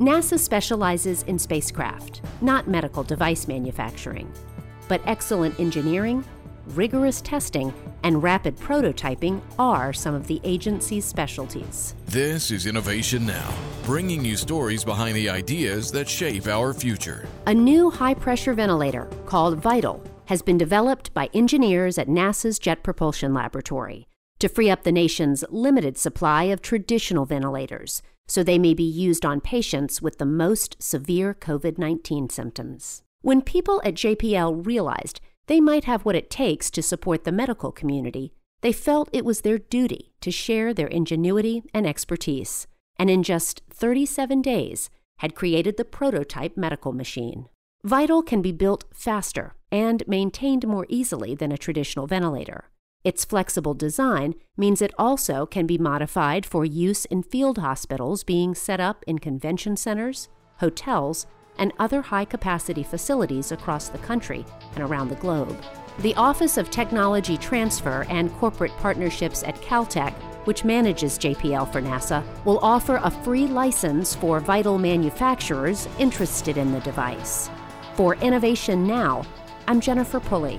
NASA specializes in spacecraft, not medical device manufacturing. But excellent engineering, rigorous testing, and rapid prototyping are some of the agency's specialties. This is Innovation Now, bringing you stories behind the ideas that shape our future. A new high pressure ventilator called Vital has been developed by engineers at NASA's Jet Propulsion Laboratory to free up the nation's limited supply of traditional ventilators so they may be used on patients with the most severe COVID 19 symptoms. When people at JPL realized they might have what it takes to support the medical community, they felt it was their duty to share their ingenuity and expertise, and in just 37 days had created the prototype medical machine. Vital can be built faster and maintained more easily than a traditional ventilator. Its flexible design means it also can be modified for use in field hospitals being set up in convention centers, hotels, and other high capacity facilities across the country and around the globe. The Office of Technology Transfer and Corporate Partnerships at Caltech, which manages JPL for NASA, will offer a free license for vital manufacturers interested in the device. For Innovation Now, I'm Jennifer Pulley.